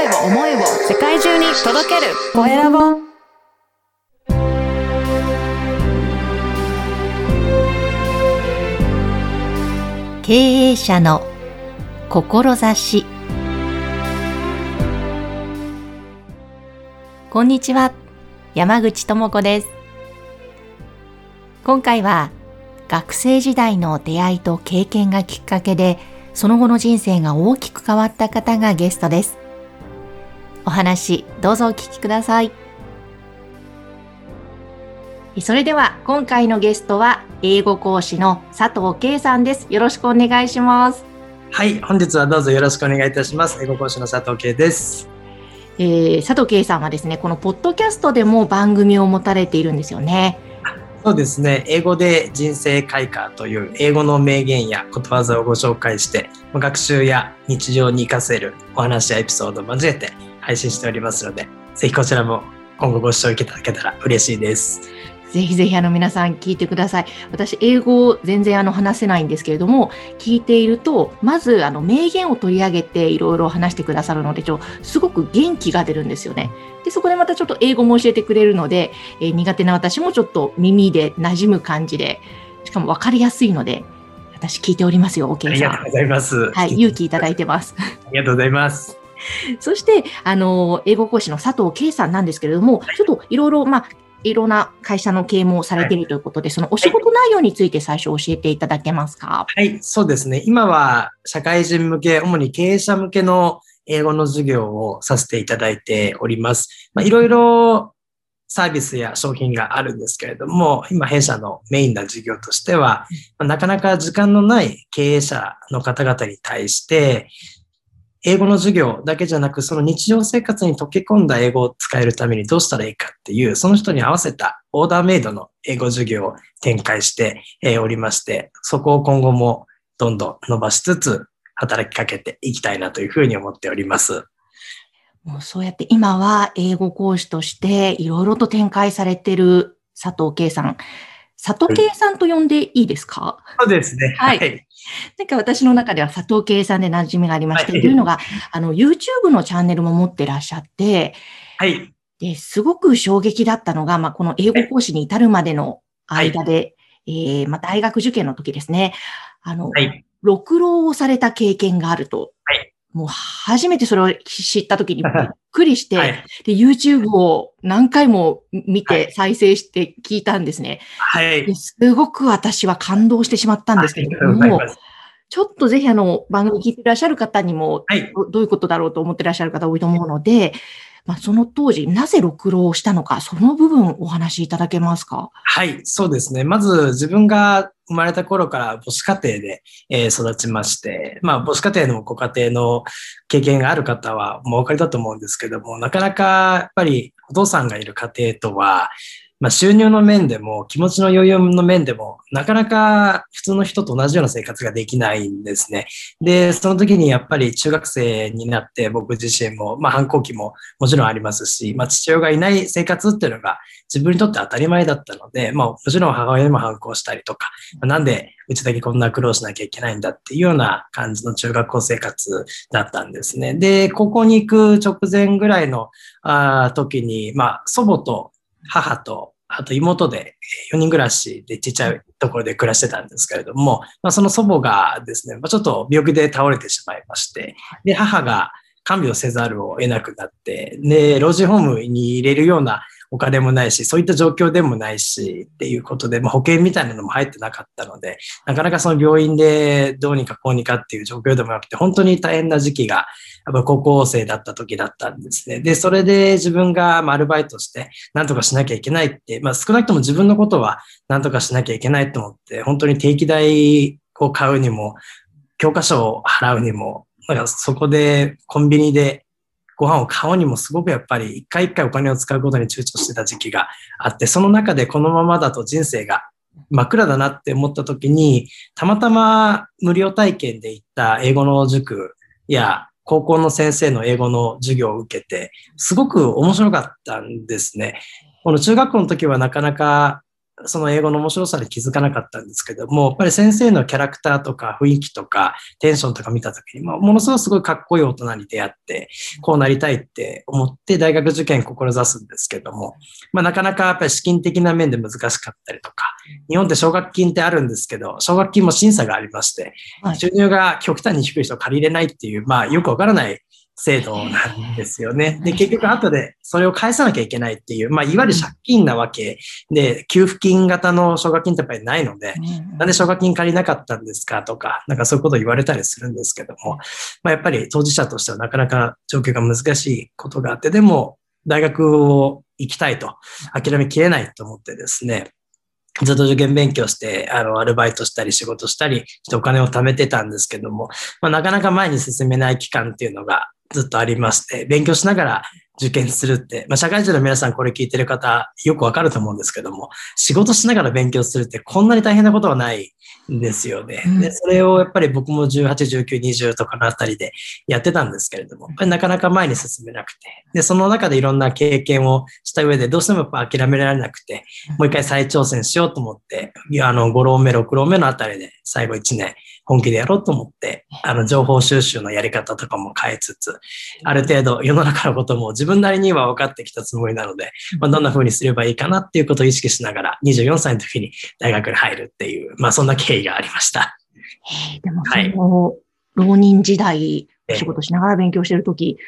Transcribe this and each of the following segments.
声を思いを世界中に届ける。コエラボ。経営者の志。こんにちは。山口智子です。今回は学生時代の出会いと経験がきっかけでその後の人生が大きく変わった方がゲストです。お話どうぞお聞きくださいそれでは今回のゲストは英語講師の佐藤圭さんです。よろしくお願いします。はい、本日はどうぞよろしくお願いいたします。英語講師の佐藤圭です。えー、佐藤圭さんはですね、このポッドキャストでも番組を持たれているんですよね。そうですね。英語で人生開花という英語の名言やことわざをご紹介して、学習や日常に活かせるお話やエピソードを交えて配信しておりますので、ぜひこちらも今後ご視聴いただけたら嬉しいです。ぜひぜひあの皆さん聞いてください。私、英語全然あの話せないんですけれども、聞いていると、まずあの名言を取り上げていろいろ話してくださるので、ちょすごく元気が出るんですよね。で、そこでまたちょっと英語も教えてくれるので、えー、苦手な私もちょっと耳で馴染む感じで、しかも分かりやすいので、私聞いておりますよ、OK さん。ありがとうございます。はい、勇気いただいてます。ありがとうございます。そして、あの、英語講師の佐藤圭さんなんですけれども、ちょっといろいろ、まあ、いろんな会社の経営もされているということで、はい、そのお仕事内容について最初教えていただけますか？はい、そうですね。今は社会人向け、主に経営者向けの英語の授業をさせていただいております。まあ、いろいろサービスや商品があるんですけれども、今弊社のメインな事業としては、なかなか時間のない経営者の方々に対して、英語の授業だけじゃなく、その日常生活に溶け込んだ英語を使えるためにどうしたらいいかっていう、その人に合わせたオーダーメイドの英語授業を展開しておりまして、そこを今後もどんどん伸ばしつつ、働きかけていきたいなというふうに思っております。もうそうやって今は英語講師としていろいろと展開されている佐藤圭さん。佐藤圭さんと呼んでいいですか、そうですね。はい。なんか私の中では佐藤圭さんで馴染みがありまして、はい、というのが、あの、YouTube のチャンネルも持ってらっしゃって、はい。で、すごく衝撃だったのが、まあ、この英語講師に至るまでの間で、はい、えー、まあ、大学受験の時ですね、あの、はい、六浪をされた経験があると。はい。もう初めてそれを知った時にびっくりして、はい、で、YouTube を何回も見て再生して聞いたんですね。はい。すごく私は感動してしまったんですけども、ちょっとぜひあの番組聞いていらっしゃる方にも、はい、どういうことだろうと思っていらっしゃる方多いと思うので、まあ、その当時、なぜ六郎をしたのか、その部分お話しいただけますか？はい、そうですね。まず自分が生まれた頃から母子家庭で、え育ちまして、まあ母子家庭のご家庭の経験がある方はもうお分かりだと思うんですけども、なかなかやっぱりお父さんがいる家庭とは、まあ、収入の面でも気持ちの余裕の面でもなかなか普通の人と同じような生活ができないんですね。で、その時にやっぱり中学生になって僕自身も、まあ反抗期ももちろんありますし、まあ父親がいない生活っていうのが自分にとって当たり前だったので、まあもちろん母親にも反抗したりとか、まあ、なんでうちだけこんな苦労しなきゃいけないんだっていうような感じの中学校生活だったんですね。で、高校に行く直前ぐらいのあ時に、まあ祖母と母と、あと妹で4人暮らしでちっちゃいところで暮らしてたんですけれども、まあ、その祖母がですね、まあ、ちょっと病気で倒れてしまいまして、で、母が看病せざるを得なくなって、で、老人ホームに入れるようなお金もないし、そういった状況でもないし、っていうことで、まあ、保険みたいなのも入ってなかったので、なかなかその病院でどうにかこうにかっていう状況でもなくて、本当に大変な時期が、やっぱ高校生だった時だったんですね。で、それで自分がアルバイトして何とかしなきゃいけないって、まあ少なくとも自分のことは何とかしなきゃいけないと思って、本当に定期代を買うにも、教科書を払うにも、なんかそこでコンビニでご飯を買うにもすごくやっぱり一回一回お金を使うことに躊躇してた時期があって、その中でこのままだと人生が真っ暗だなって思った時に、たまたま無料体験で行った英語の塾や高校の先生の英語の授業を受けて、すごく面白かったんですね。この中学校の時はなかなかその英語の面白さに気づかなかったんですけども、やっぱり先生のキャラクターとか雰囲気とかテンションとか見たときに、まあ、ものすごくすごいかっこいい大人に出会って、こうなりたいって思って大学受験志すんですけども、まあ、なかなかやっぱり資金的な面で難しかったりとか、日本って奨学金ってあるんですけど、奨学金も審査がありまして、収入が極端に低い人借りれないっていう、まあよくわからない制度なんですよね。で、結局後でそれを返さなきゃいけないっていう、まあ、いわゆる借金なわけ。で、給付金型の奨学金ってやっぱりないので、なんで奨学金借りなかったんですかとか、なんかそういうことを言われたりするんですけども、まあ、やっぱり当事者としてはなかなか状況が難しいことがあって、でも、大学を行きたいと、諦めきれないと思ってですね、ずっと受験勉強して、あの、アルバイトしたり仕事したりしてお金を貯めてたんですけども、まあ、なかなか前に進めない期間っていうのがずっとありまして、勉強しながら受験するって、まあ、社会人の皆さんこれ聞いてる方よくわかると思うんですけども、仕事しながら勉強するってこんなに大変なことはないんですよね。で、それをやっぱり僕も18、19、20とかのあたりでやってたんですけれども、なかなか前に進めなくて、で、その中でいろんな経験をした上でどうしてもやっぱ諦められなくて、もう一回再挑戦しようと思って、あの、5浪目、6浪目のあたりで最後1年本気でやろうと思って、あの、情報収集のやり方とかも変えつつ、ある程度世の中のことも自分なりには分かってきたつもりなので、まあ、どんな風にすればいいかなっていうことを意識しながら、24歳の時に大学に入るっていう、まあ、そんな経緯がありました。でも、その、はい、浪人時代、仕事しながら勉強してる時、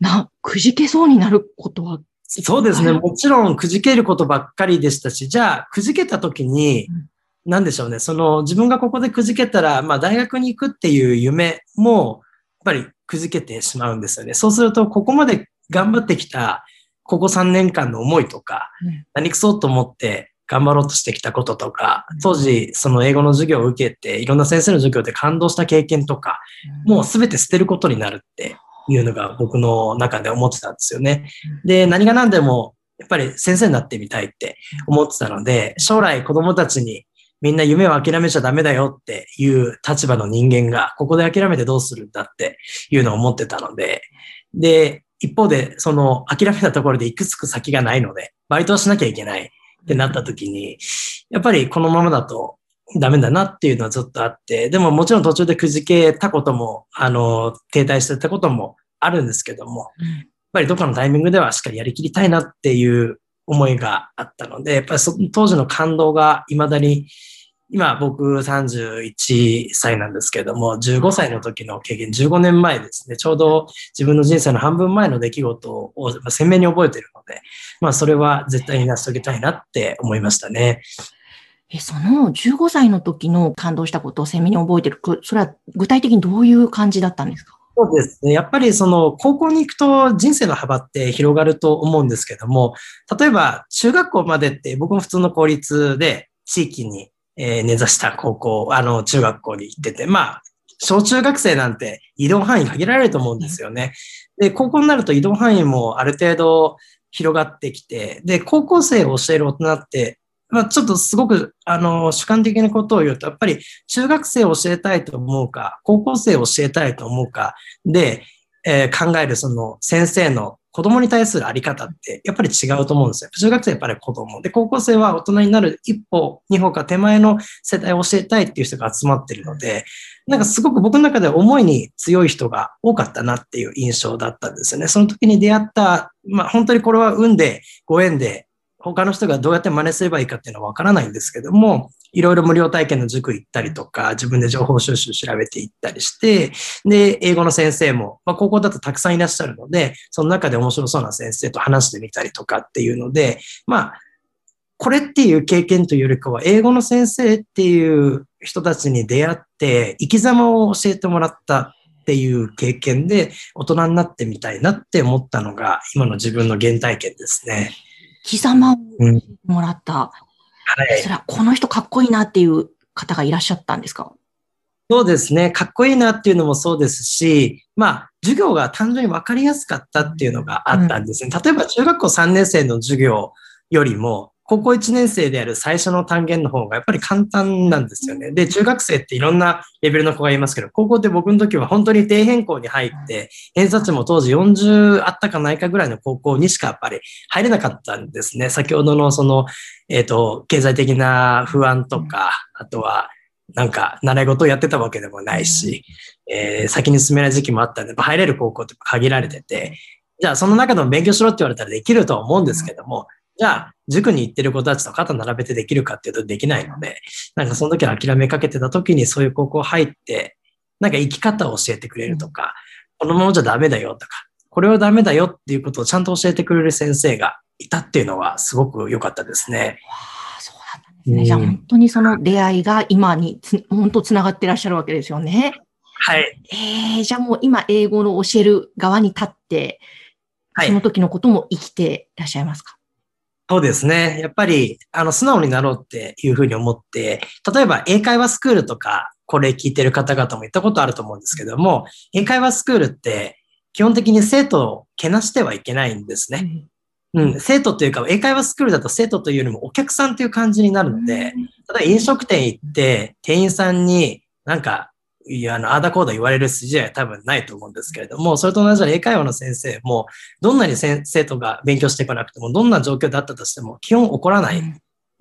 な、くじけそうになることはそうですね。もちろんくじけることばっかりでしたし、じゃあくじけた時に、なんでしょうね、その自分がここでくじけたら、まあ大学に行くっていう夢も、やっぱりくじけてしまうんですよね。そうすると、ここまで頑張ってきた、ここ3年間の思いとか、何くそうと思って頑張ろうとしてきたこととか、当時その英語の授業を受けて、いろんな先生の授業で感動した経験とか、もうすべて捨てることになるっていうのが僕の中で思ってたんですよね。で、何が何でもやっぱり先生になってみたいって思ってたので、将来子供たちにみんな夢を諦めちゃダメだよっていう立場の人間が、ここで諦めてどうするんだっていうのを思ってたので、で、一方で、その諦めたところでいくつく先がないので、バイトをしなきゃいけないってなった時に、やっぱりこのままだとダメだなっていうのはずっとあって、でももちろん途中でくじけたことも、あの、停滞してたこともあるんですけども、やっぱりどっかのタイミングではしっかりやりきりたいなっていう思いがあったので、やっぱり当時の感動が未だに今僕31歳なんですけども、15歳の時の経験、15年前ですね、ちょうど自分の人生の半分前の出来事を鮮明に覚えているので、まあそれは絶対に成し遂げたいなって思いましたね。え、その15歳の時の感動したことを鮮明に覚えてる、それは具体的にどういう感じだったんですか？そうですね。やっぱりその高校に行くと人生の幅って広がると思うんですけども、例えば中学校までって僕も普通の公立で地域にえー、根ざした高校、あの、中学校に行ってて、まあ、小中学生なんて移動範囲限られると思うんですよね。で、高校になると移動範囲もある程度広がってきて、で、高校生を教える大人って、まあ、ちょっとすごく、あの、主観的なことを言うと、やっぱり中学生を教えたいと思うか、高校生を教えたいと思うかで、えー、考えるその先生の子供に対するあり方ってやっぱり違うと思うんですよ。中学生はやっぱり子供。で、高校生は大人になる一歩、二歩か手前の世代を教えたいっていう人が集まってるので、なんかすごく僕の中で思いに強い人が多かったなっていう印象だったんですよね。その時に出会った、まあ本当にこれは運で、ご縁で、他の人がどうやって真似すればいいかっていうのはわからないんですけども、いろいろ無料体験の塾行ったりとか、自分で情報収集調べていったりして、で、英語の先生も、まあ、高校だとたくさんいらっしゃるので、その中で面白そうな先生と話してみたりとかっていうので、まあ、これっていう経験というよりかは、英語の先生っていう人たちに出会って、生き様を教えてもらったっていう経験で、大人になってみたいなって思ったのが、今の自分の原体験ですね。生き様をもらった。うんはい。それはこの人かっこいいなっていう方がいらっしゃったんですか？そうですね。かっこいいなっていうのもそうですし、まあ、授業が単純に分かりやすかったっていうのがあったんですね。例えば中学校3年生の授業よりも、高校1年生である最初の単元の方がやっぱり簡単なんですよね。で、中学生っていろんなレベルの子がいますけど、高校って僕の時は本当に低変校に入って、偏差値も当時40あったかないかぐらいの高校にしかやっぱり入れなかったんですね。先ほどのその、えっ、ー、と、経済的な不安とか、あとは、なんか、習い事をやってたわけでもないし、えー、先に進めない時期もあったんで、入れる高校って限られてて、じゃあその中でも勉強しろって言われたらできるとは思うんですけども、じゃあ、塾に行ってる子たちと肩並べてできるかっていうとできないので、なんかその時は諦めかけてた時にそういう高校入って、なんか生き方を教えてくれるとか、このままじゃダメだよとか、これはダメだよっていうことをちゃんと教えてくれる先生がいたっていうのはすごく良かったですね。そうん。じゃあ本当にその出会いが今につ本当つながってらっしゃるわけですよね。はい。えー、じゃあもう今英語の教える側に立って、その時のことも生きていらっしゃいますか？そうですね。やっぱり、あの、素直になろうっていうふうに思って、例えば英会話スクールとか、これ聞いてる方々も言ったことあると思うんですけども、英会話スクールって基本的に生徒をけなしてはいけないんですね。うん、生徒というか、英会話スクールだと生徒というよりもお客さんという感じになるので、例えば飲食店行って、店員さんになんかいや、あの、あだこうだ言われる筋合いは多分ないと思うんですけれども、それと同じように英会話の先生も、どんなに生徒が勉強してこなくても、どんな状況だったとしても、基本怒らない。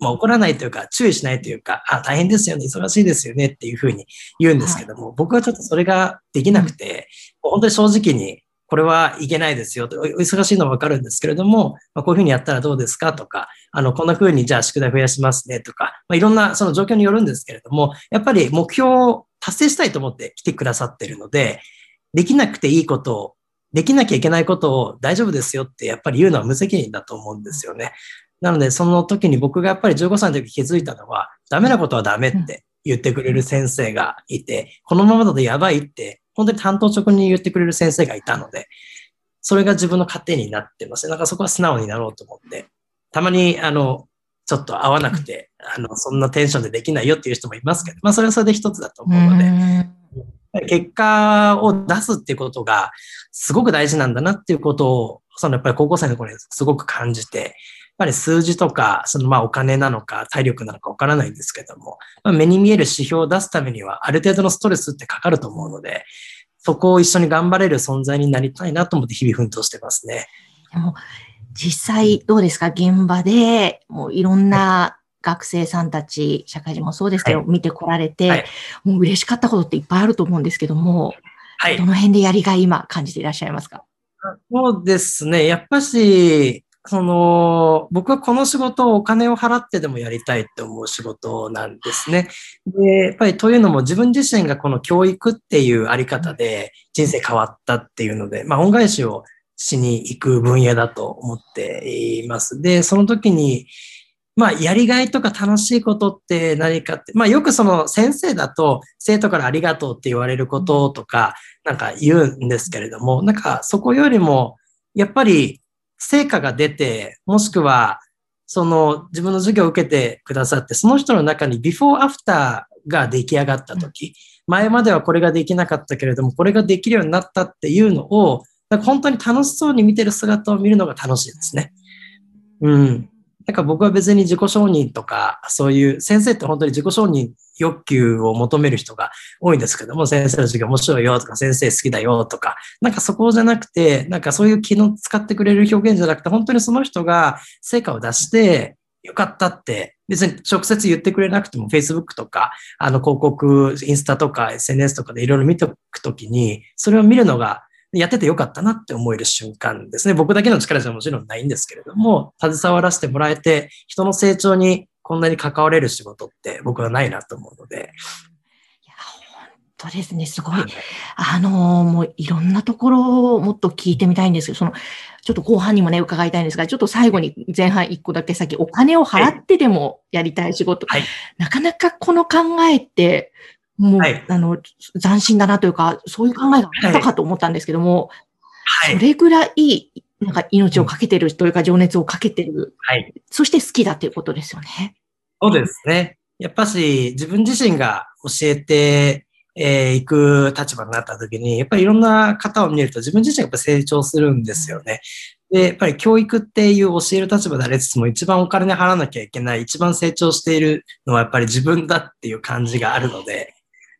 まあ、怒らないというか、注意しないというか、あ、大変ですよね、忙しいですよねっていうふうに言うんですけども、僕はちょっとそれができなくて、本当に正直に、これはいけないですよと、お忙しいのはわかるんですけれども、まあ、こういうふうにやったらどうですかとか、あの、こんなふうにじゃあ宿題増やしますねとか、まあ、いろんなその状況によるんですけれども、やっぱり目標達成したいと思って来てくださってるので、できなくていいことを、できなきゃいけないことを大丈夫ですよってやっぱり言うのは無責任だと思うんですよね。なので、その時に僕がやっぱり15歳の時気づいたのは、ダメなことはダメって言ってくれる先生がいて、このままだとやばいって、本当に担当直に言ってくれる先生がいたので、それが自分の糧になってますね。なんかそこは素直になろうと思って、たまに、あの、ちょっと合わなくて、あの、そんなテンションでできないよっていう人もいますけど、まあそれはそれで一つだと思うので、結果を出すっていうことがすごく大事なんだなっていうことを、そのやっぱり高校生の頃にすごく感じて、やっぱり数字とか、そのまあお金なのか体力なのかわからないんですけども、まあ、目に見える指標を出すためにはある程度のストレスってかかると思うので、そこを一緒に頑張れる存在になりたいなと思って日々奮闘してますね。実際どうですか？現場で、もういろんな学生さんたち、社会人もそうですけど、はい、見てこられて、はい、もう嬉しかったことっていっぱいあると思うんですけども、はい、どの辺でやりがい今感じていらっしゃいますか？そうですね。やっぱし、その、僕はこの仕事をお金を払ってでもやりたいって思う仕事なんですね。で、やっぱりというのも自分自身がこの教育っていうあり方で人生変わったっていうので、まあ恩返しをしに行く分野だと思っています。で、その時に、まあ、やりがいとか楽しいことって何かって、まあ、よくその先生だと生徒からありがとうって言われることとか、なんか言うんですけれども、なんかそこよりも、やっぱり成果が出て、もしくは、その自分の授業を受けてくださって、その人の中にビフォーアフターが出来上がった時、前まではこれができなかったけれども、これができるようになったっていうのを、本当に楽しそうに見てる姿を見るのが楽しいですね。うん。なんか僕は別に自己承認とか、そういう先生って本当に自己承認欲求を求める人が多いんですけども、先生の授業面白いよとか、先生好きだよとか、なんかそこじゃなくて、なんかそういう気の使ってくれる表現じゃなくて、本当にその人が成果を出して、よかったって、別に直接言ってくれなくても、Facebook とか、あの広告、インスタとか SNS とかでいろいろ見ておくときに、それを見るのがやっててよかったなって思える瞬間ですね。僕だけの力じゃもちろんないんですけれども、携わらせてもらえて、人の成長にこんなに関われる仕事って僕はないなと思うので。いや、本当ですね。すごい。あの、もういろんなところをもっと聞いてみたいんですけど、その、ちょっと後半にもね、伺いたいんですが、ちょっと最後に前半一個だけ先、お金を払ってでもやりたい仕事。はい、なかなかこの考えって、もう、はい、あの、斬新だなというか、そういう考えがあったかと思ったんですけども、はい、それぐらい、なんか命をかけてるというか、情熱をかけてる。はい。そして好きだということですよね。そうですね。やっぱし、自分自身が教えて、えー、行く立場になった時に、やっぱりいろんな方を見ると自分自身がやっぱ成長するんですよね。で、やっぱり教育っていう教える立場でありつつも一番お金払わなきゃいけない、一番成長しているのはやっぱり自分だっていう感じがあるので、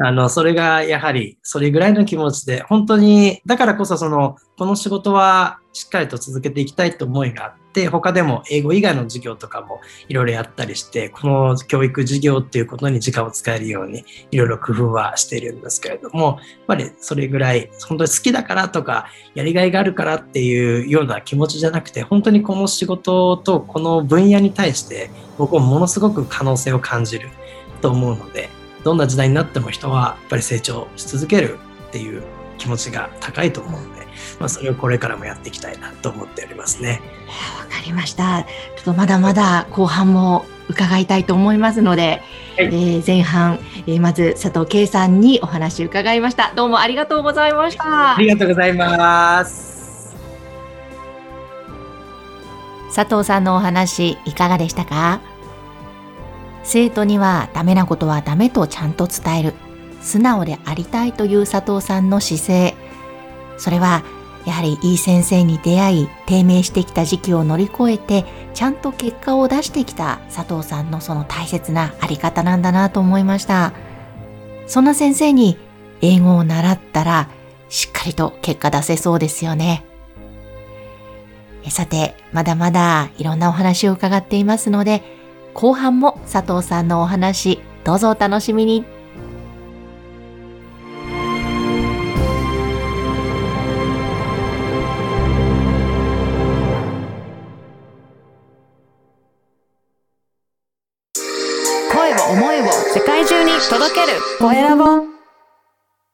あの、それがやはり、それぐらいの気持ちで、本当に、だからこそその、この仕事はしっかりと続けていきたいと思いがあって、他でも英語以外の授業とかもいろいろやったりして、この教育授業っていうことに時間を使えるように、いろいろ工夫はしているんですけれども、やっぱりそれぐらい、本当に好きだからとか、やりがいがあるからっていうような気持ちじゃなくて、本当にこの仕事とこの分野に対して、僕はものすごく可能性を感じると思うので、どんな時代になっても人はやっぱり成長し続けるっていう気持ちが高いと思うので、まあ、それをこれからもやっていきたいなと思っておりますね。わかりました。ちょっとまだまだ後半も伺いたいと思いますので、はい、えー、前半、えー、まず佐藤圭さんにお話伺いました。どうもありがとうございました。ありがとうございます。佐藤さんのお話いかがでしたか？生徒にはダメなことはダメとちゃんと伝える。素直でありたいという佐藤さんの姿勢。それは、やはりいい先生に出会い、低迷してきた時期を乗り越えて、ちゃんと結果を出してきた佐藤さんのその大切なあり方なんだなと思いました。そんな先生に英語を習ったら、しっかりと結果出せそうですよね。さて、まだまだいろんなお話を伺っていますので、後半も佐藤さんのお話、どうぞお楽しみに。